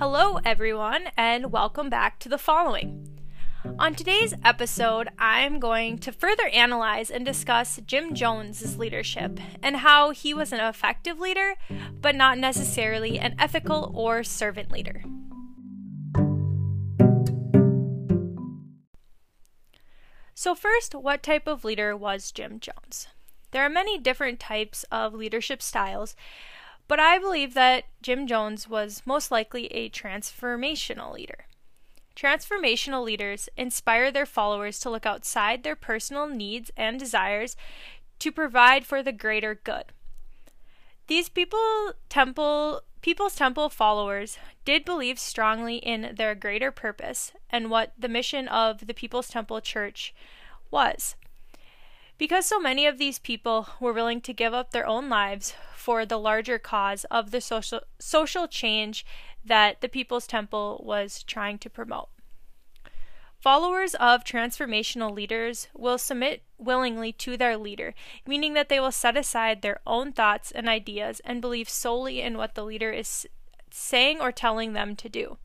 Hello, everyone, and welcome back to the following. On today's episode, I'm going to further analyze and discuss Jim Jones' leadership and how he was an effective leader, but not necessarily an ethical or servant leader. So, first, what type of leader was Jim Jones? There are many different types of leadership styles, but I believe that Jim Jones was most likely a transformational leader. Transformational leaders inspire their followers to look outside their personal needs and desires to provide for the greater good. These people temple People's Temple followers did believe strongly in their greater purpose and what the mission of the People's Temple Church was. Because so many of these people were willing to give up their own lives for the larger cause of the social social change that the People's Temple was trying to promote. Followers of transformational leaders will submit willingly to their leader, meaning that they will set aside their own thoughts and ideas and believe solely in what the leader is saying or telling them to do.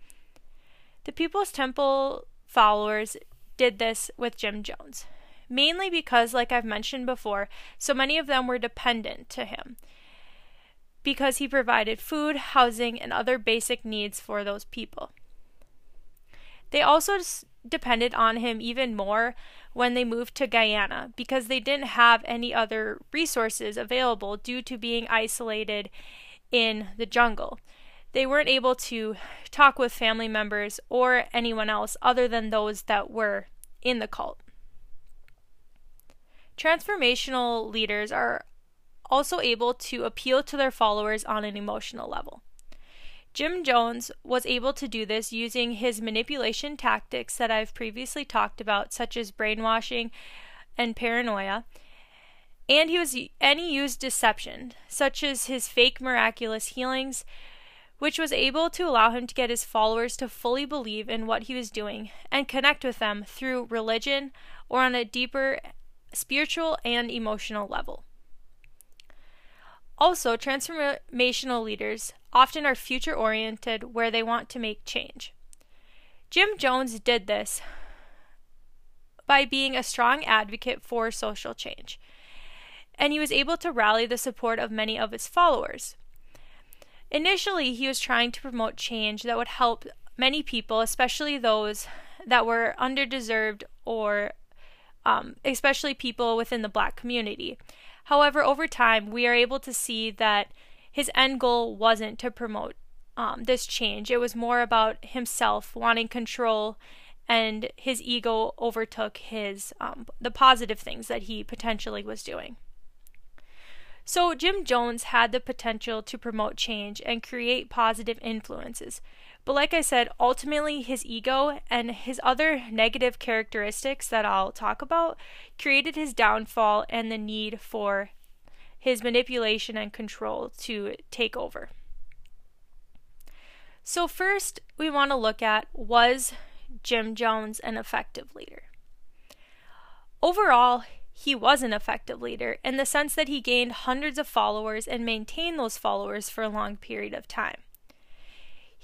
The People's Temple followers did this with Jim Jones mainly because, like I've mentioned before, so many of them were dependent to him because he provided food, housing, and other basic needs for those people. They also depended on him even more when they moved to Guyana because they didn't have any other resources available due to being isolated in the jungle. They weren't able to talk with family members or anyone else other than those that were in the cult. Transformational leaders are also able to appeal to their followers on an emotional level. Jim Jones was able to do this using his manipulation tactics that I've previously talked about, such as brainwashing and paranoia. And he was and he used deception, such as his fake miraculous healings, which was able to allow him to get his followers to fully believe in what he was doing and connect with them through religion or on a deeper spiritual and emotional level. Also, transformational leaders often are future oriented where they want to make change. Jim Jones did this by being a strong advocate for social change, and he was able to rally the support of many of his followers. Initially, he was trying to promote change that would help many people, especially those that were underdeserved or um, especially people within the black community. However, over time, we are able to see that his end goal wasn't to promote um, this change. It was more about himself wanting control, and his ego overtook his um, the positive things that he potentially was doing. So Jim Jones had the potential to promote change and create positive influences, but like I said, ultimately his ego and his other negative characteristics that I'll talk about created his downfall and the need for his manipulation and control to take over. So, first, we want to look at was Jim Jones an effective leader? Overall, he was an effective leader in the sense that he gained hundreds of followers and maintained those followers for a long period of time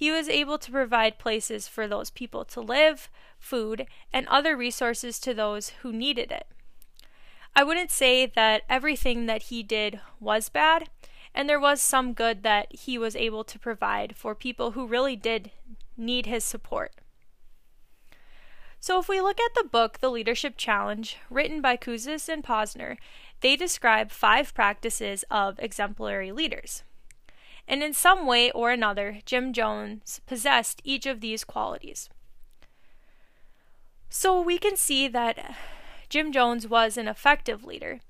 he was able to provide places for those people to live, food, and other resources to those who needed it. I wouldn't say that everything that he did was bad, and there was some good that he was able to provide for people who really did need his support. So, if we look at the book, The Leadership Challenge, written by Kouzes and Posner, they describe five practices of exemplary leaders and in some way or another, Jim Jones possessed each of these qualities. So we can see that Jim Jones was an effective leader.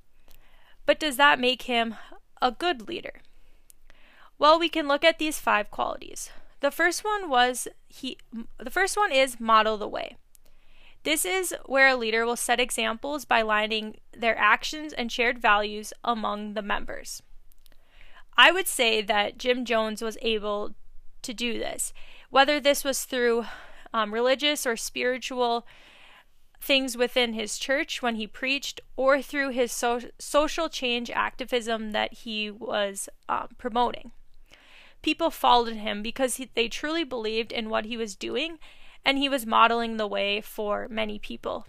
But does that make him a good leader? Well, we can look at these five qualities. The first one was he the first one is model the way. This is where a leader will set examples by lining their actions and shared values among the members. I would say that Jim Jones was able to do this, whether this was through um, religious or spiritual things within his church when he preached, or through his so- social change activism that he was um, promoting. people followed him because he, they truly believed in what he was doing and he was modeling the way for many people.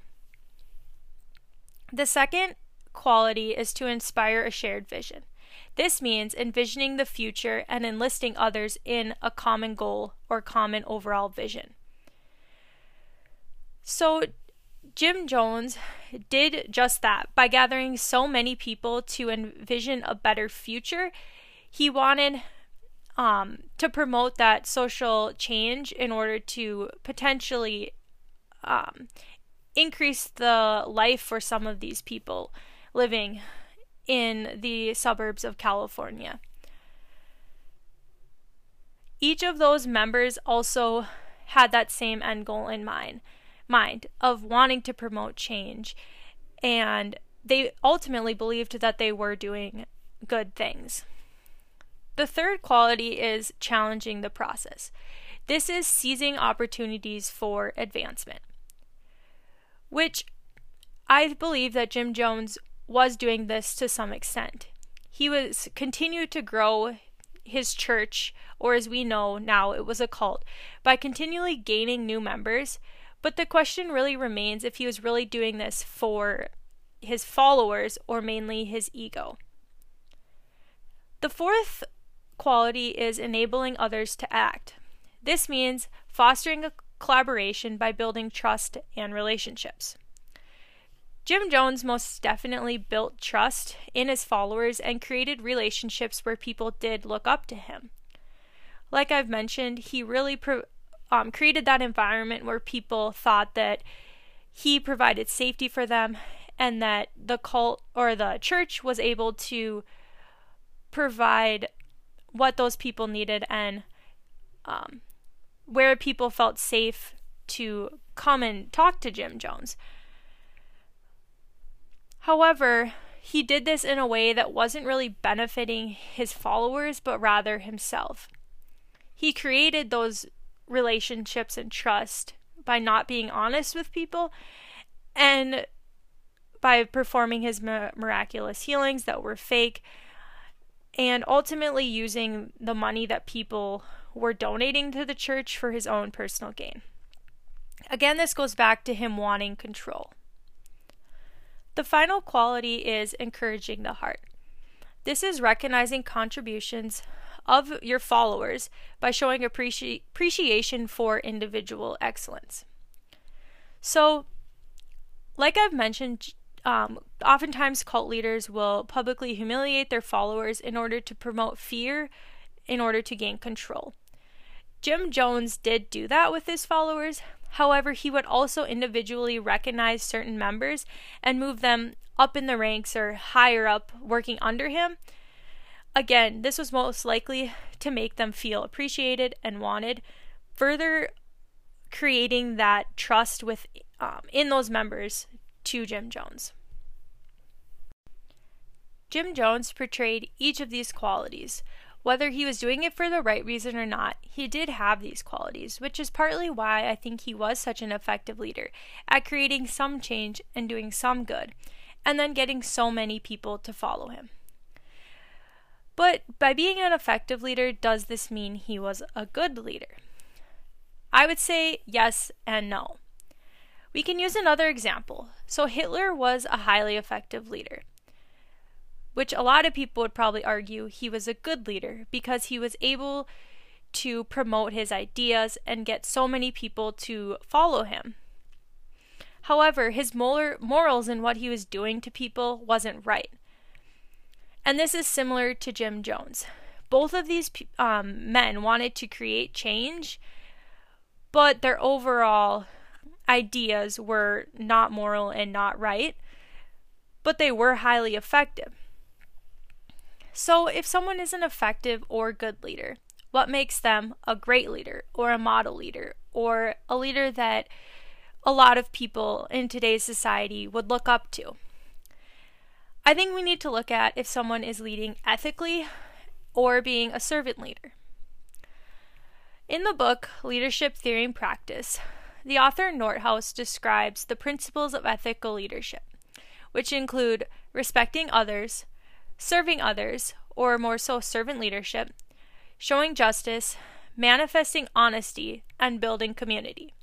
The second quality is to inspire a shared vision. This means envisioning the future and enlisting others in a common goal or common overall vision. So, Jim Jones did just that by gathering so many people to envision a better future. He wanted um, to promote that social change in order to potentially um, increase the life for some of these people living in the suburbs of California. Each of those members also had that same end goal in mind, mind of wanting to promote change and they ultimately believed that they were doing good things. The third quality is challenging the process. This is seizing opportunities for advancement, which I believe that Jim Jones was doing this to some extent. He was continued to grow his church, or as we know now, it was a cult, by continually gaining new members. But the question really remains if he was really doing this for his followers or mainly his ego. The fourth quality is enabling others to act. This means fostering a collaboration by building trust and relationships. Jim Jones most definitely built trust in his followers and created relationships where people did look up to him. Like I've mentioned, he really pro- um, created that environment where people thought that he provided safety for them and that the cult or the church was able to provide what those people needed and um, where people felt safe to come and talk to Jim Jones. However, he did this in a way that wasn't really benefiting his followers, but rather himself. He created those relationships and trust by not being honest with people and by performing his miraculous healings that were fake and ultimately using the money that people were donating to the church for his own personal gain. Again, this goes back to him wanting control. The final quality is encouraging the heart. This is recognizing contributions of your followers by showing appreci- appreciation for individual excellence. So, like I've mentioned, um, oftentimes cult leaders will publicly humiliate their followers in order to promote fear in order to gain control. Jim Jones did do that with his followers. However, he would also individually recognize certain members and move them up in the ranks or higher up, working under him. Again, this was most likely to make them feel appreciated and wanted, further creating that trust with um, in those members to Jim Jones. Jim Jones portrayed each of these qualities. Whether he was doing it for the right reason or not, he did have these qualities, which is partly why I think he was such an effective leader at creating some change and doing some good, and then getting so many people to follow him. But by being an effective leader, does this mean he was a good leader? I would say yes and no. We can use another example. So, Hitler was a highly effective leader, which a lot of people would probably argue he was a good leader because he was able to promote his ideas and get so many people to follow him. However, his morals and what he was doing to people wasn't right. And this is similar to Jim Jones. Both of these um, men wanted to create change, but their overall ideas were not moral and not right, but they were highly effective. So, if someone is an effective or good leader, what makes them a great leader or a model leader or a leader that a lot of people in today's society would look up to? I think we need to look at if someone is leading ethically or being a servant leader. In the book Leadership Theory and Practice, the author Northouse describes the principles of ethical leadership, which include respecting others, serving others, or more so servant leadership, showing justice, manifesting honesty, and building community.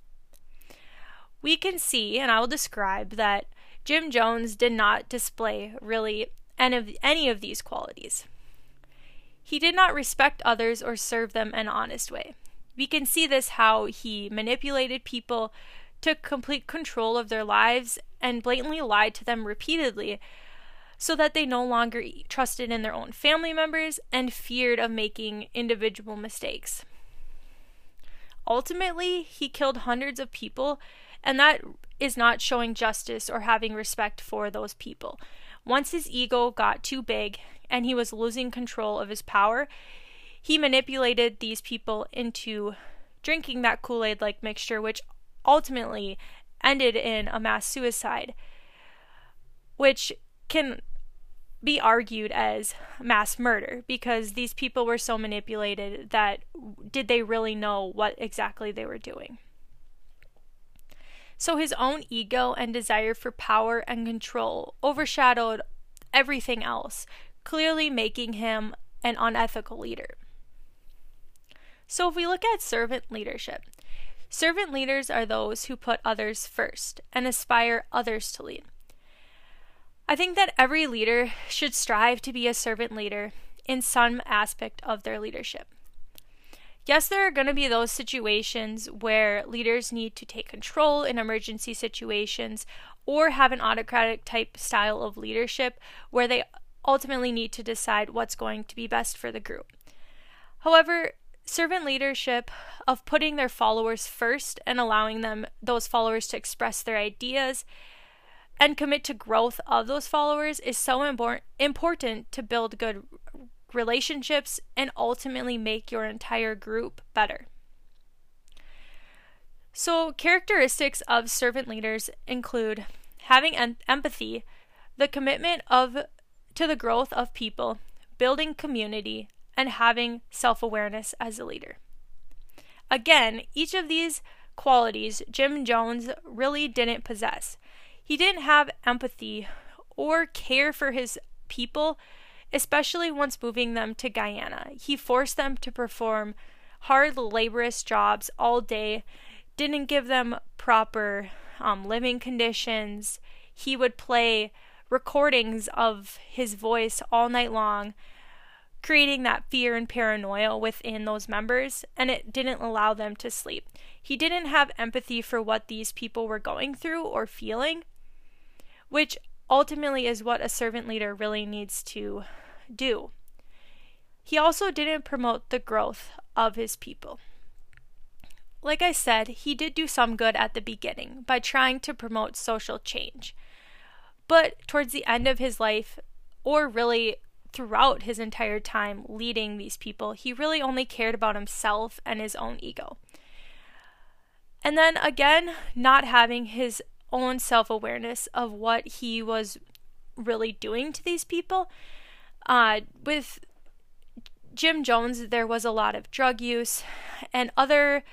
We can see, and I will describe, that Jim Jones did not display really any of, any of these qualities. He did not respect others or serve them an honest way. We can see this how he manipulated people, took complete control of their lives, and blatantly lied to them repeatedly so that they no longer trusted in their own family members and feared of making individual mistakes. Ultimately, he killed hundreds of people, and that is not showing justice or having respect for those people. Once his ego got too big and he was losing control of his power, he manipulated these people into drinking that Kool Aid like mixture, which ultimately ended in a mass suicide, which can be argued as mass murder because these people were so manipulated that did they really know what exactly they were doing? So his own ego and desire for power and control overshadowed everything else, clearly making him an unethical leader. So if we look at servant leadership, servant leaders are those who put others first and aspire others to lead. I think that every leader should strive to be a servant leader in some aspect of their leadership. Yes, there are going to be those situations where leaders need to take control in emergency situations or have an autocratic type style of leadership where they ultimately need to decide what's going to be best for the group. However, servant leadership of putting their followers first and allowing them those followers to express their ideas and commit to growth of those followers is so impor- important to build good relationships and ultimately make your entire group better. So, characteristics of servant leaders include having em- empathy, the commitment of to the growth of people, building community, and having self-awareness as a leader. Again, each of these qualities Jim Jones really didn't possess. He didn't have empathy or care for his people, especially once moving them to Guyana. He forced them to perform hard, laborious jobs all day, didn't give them proper um, living conditions. He would play recordings of his voice all night long, creating that fear and paranoia within those members, and it didn't allow them to sleep. He didn't have empathy for what these people were going through or feeling, which ultimately is what a servant leader really needs to do. He also didn't promote the growth of his people. Like I said, he did do some good at the beginning by trying to promote social change. But towards the end of his life, or really throughout his entire time leading these people, he really only cared about himself and his own ego. And then again, not having his own self awareness of what he was really doing to these people. Uh, with Jim Jones, there was a lot of drug use and other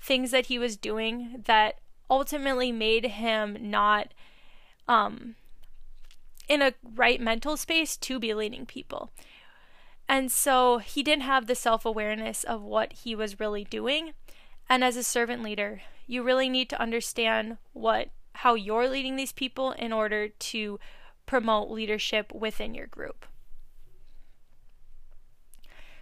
things that he was doing that ultimately made him not um, in a right mental space to be leading people. And so he didn't have the self awareness of what he was really doing. And as a servant leader, you really need to understand what how you're leading these people in order to promote leadership within your group.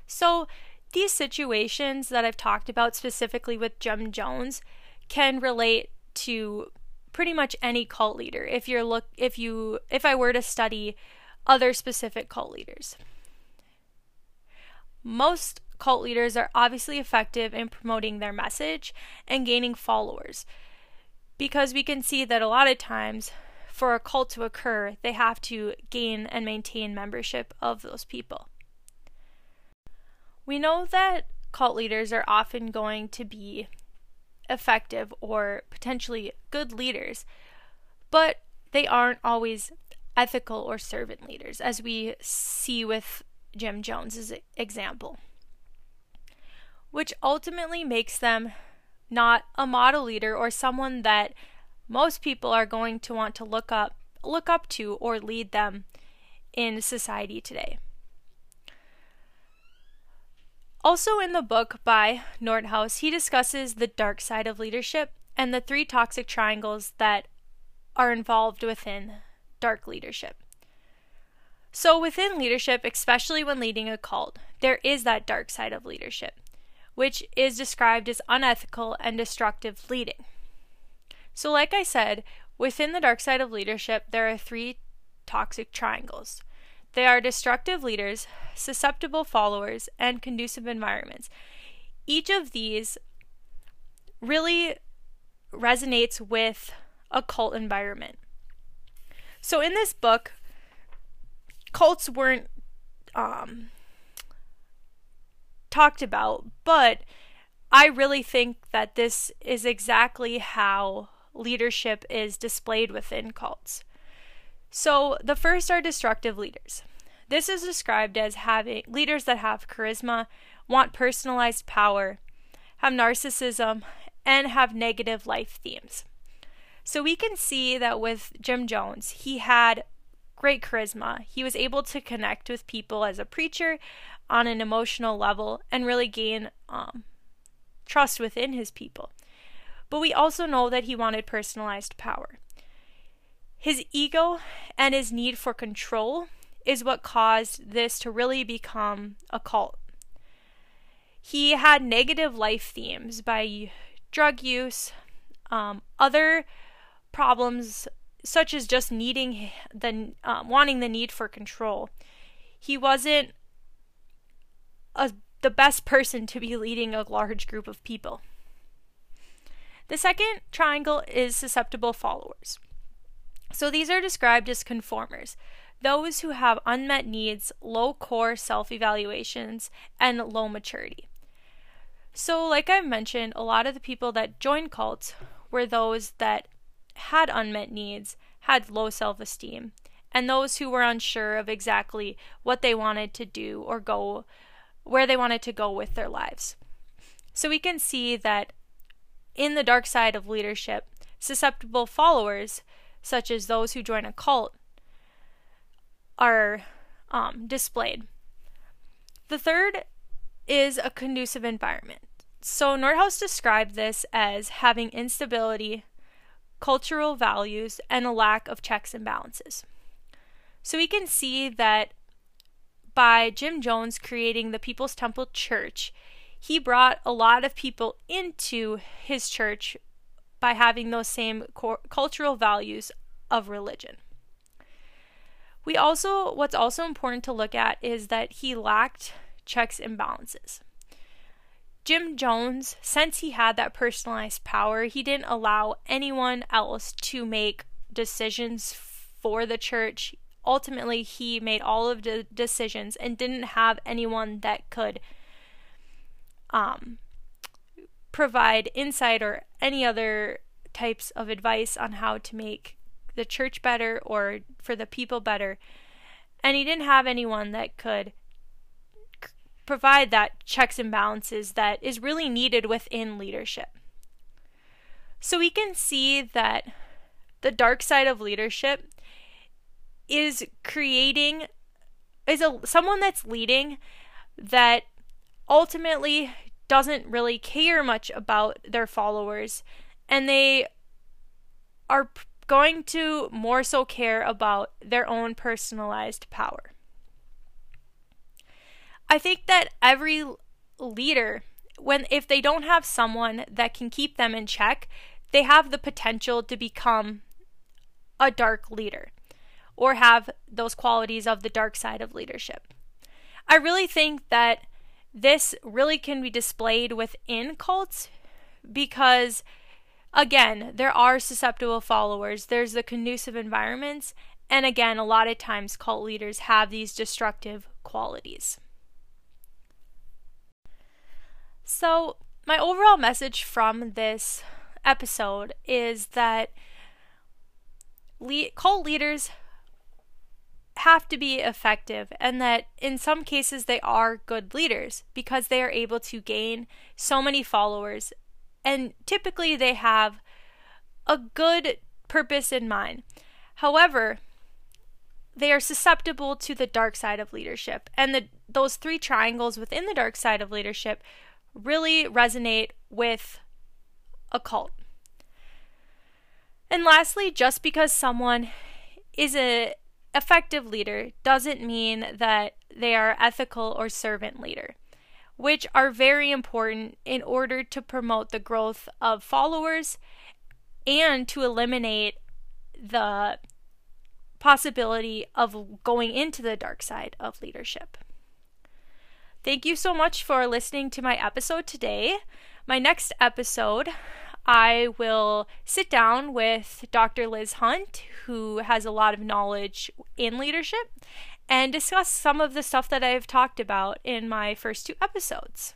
So, these situations that I've talked about specifically with Jim Jones can relate to pretty much any cult leader if you're look if you if I were to study other specific cult leaders. Most cult leaders are obviously effective in promoting their message and gaining followers because we can see that a lot of times for a cult to occur, they have to gain and maintain membership of those people. We know that cult leaders are often going to be effective or potentially good leaders, but they aren't always ethical or servant leaders, as we see with Jim Jones's example, which ultimately makes them not a model leader or someone that most people are going to want to look up look up to or lead them in society today. Also, in the book by Northouse, he discusses the dark side of leadership and the three toxic triangles that are involved within dark leadership. So, within leadership, especially when leading a cult, there is that dark side of leadership, which is described as unethical and destructive leading. So, like I said, within the dark side of leadership, there are three toxic triangles they are destructive leaders, susceptible followers, and conducive environments. Each of these really resonates with a cult environment. So in this book, cults weren't um, talked about, but I really think that this is exactly how leadership is displayed within cults. So, the first are destructive leaders. This is described as having leaders that have charisma, want personalized power, have narcissism, and have negative life themes. So we can see that with Jim Jones, he had great charisma. He was able to connect with people as a preacher on an emotional level and really gain um, trust within his people. But we also know that he wanted personalized power. His ego and his need for control is what caused this to really become a cult. He had negative life themes by drug use, um, other problems such as just needing the um, wanting the need for control. He wasn't a, the best person to be leading a large group of people. The second triangle is susceptible followers. So these are described as conformers, those who have unmet needs, low core self evaluations, and low maturity. So, like I've mentioned, a lot of the people that joined cults were those that had unmet needs, had low self esteem, and those who were unsure of exactly what they wanted to do or go where they wanted to go with their lives. So we can see that in the dark side of leadership, susceptible followers such as those who join a cult, are um, displayed. The third is a conducive environment. So Northouse described this as having instability, cultural values, and a lack of checks and balances. So we can see that by Jim Jones creating the People's Temple Church, he brought a lot of people into his church by having those same cultural values of religion. We also, what's also important to look at is that he lacked checks and balances. Jim Jones, since he had that personalized power, he didn't allow anyone else to make decisions for the church. Ultimately, he made all of the decisions and didn't have anyone that could um, provide insight or any other types of advice on how to make the church better or for the people better. And he didn't have anyone that could provide that checks and balances that is really needed within leadership. So we can see that the dark side of leadership is creating is a someone that's leading that ultimately doesn't really care much about their followers and they are going to more so care about their own personalized power. I think that every leader when if they don't have someone that can keep them in check, they have the potential to become a dark leader or have those qualities of the dark side of leadership. I really think that this really can be displayed within cults because again, there are susceptible followers, there's the conducive environments, and again, a lot of times cult leaders have these destructive qualities. So, my overall message from this episode is that le- cult leaders have to be effective and that in some cases they are good leaders because they are able to gain so many followers and typically they have a good purpose in mind. However, they are susceptible to the dark side of leadership. And the, those three triangles within the dark side of leadership really resonate with a cult. And lastly, just because someone is a effective leader doesn't mean that they are ethical or servant leader, which are very important in order to promote the growth of followers and to eliminate the possibility of going into the dark side of leadership. Thank you so much for listening to my episode today. My next episode, I will sit down with Dr. Liz Hunt, who has a lot of knowledge in leadership, and discuss some of the stuff that I've talked about in my first two episodes.